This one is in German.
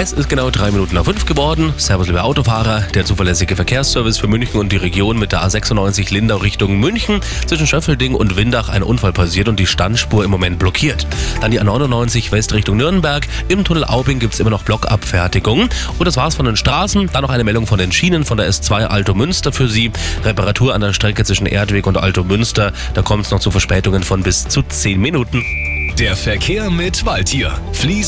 Es ist genau drei Minuten nach fünf geworden. Servus, liebe Autofahrer. Der zuverlässige Verkehrsservice für München und die Region mit der A96 Lindau Richtung München. Zwischen Schöffelding und Windach ein Unfall passiert und die Standspur im Moment blockiert. Dann die A99 West Richtung Nürnberg. Im Tunnel Aubing gibt es immer noch Blockabfertigung. Und das war's von den Straßen. Dann noch eine Meldung von den Schienen von der S2 Alto Münster für Sie. Reparatur an der Strecke zwischen Erdweg und Alto Münster. Da kommt es noch zu Verspätungen von bis zu zehn Minuten. Der Verkehr mit Waldtier. Fließen